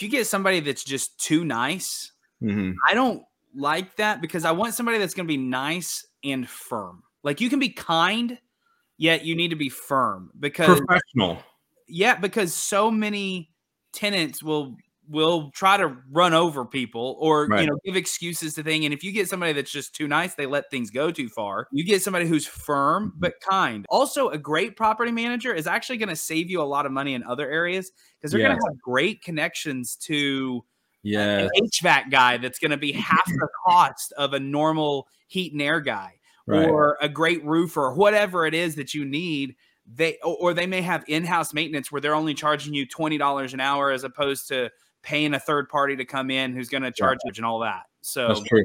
if you get somebody that's just too nice, Mhm. I don't like that because I want somebody that's going to be nice and firm. Like you can be kind, yet you need to be firm because Professional. yeah, because so many tenants will will try to run over people or Right. you know give excuses to things. And if you get somebody that's just too nice, they let things go too far. You get somebody who's firm Mm-hmm. but kind. Also, a great property manager is actually going to save you a lot of money in other areas because they're going to have great connections to Yeah. an HVAC guy that's going to be half the cost of a normal heat and air guy Right. or a great roofer or whatever it is that you need they or they may have in-house maintenance where they're only charging you $20 an hour as opposed to paying a third party to come in who's going to charge you and all that so That's true.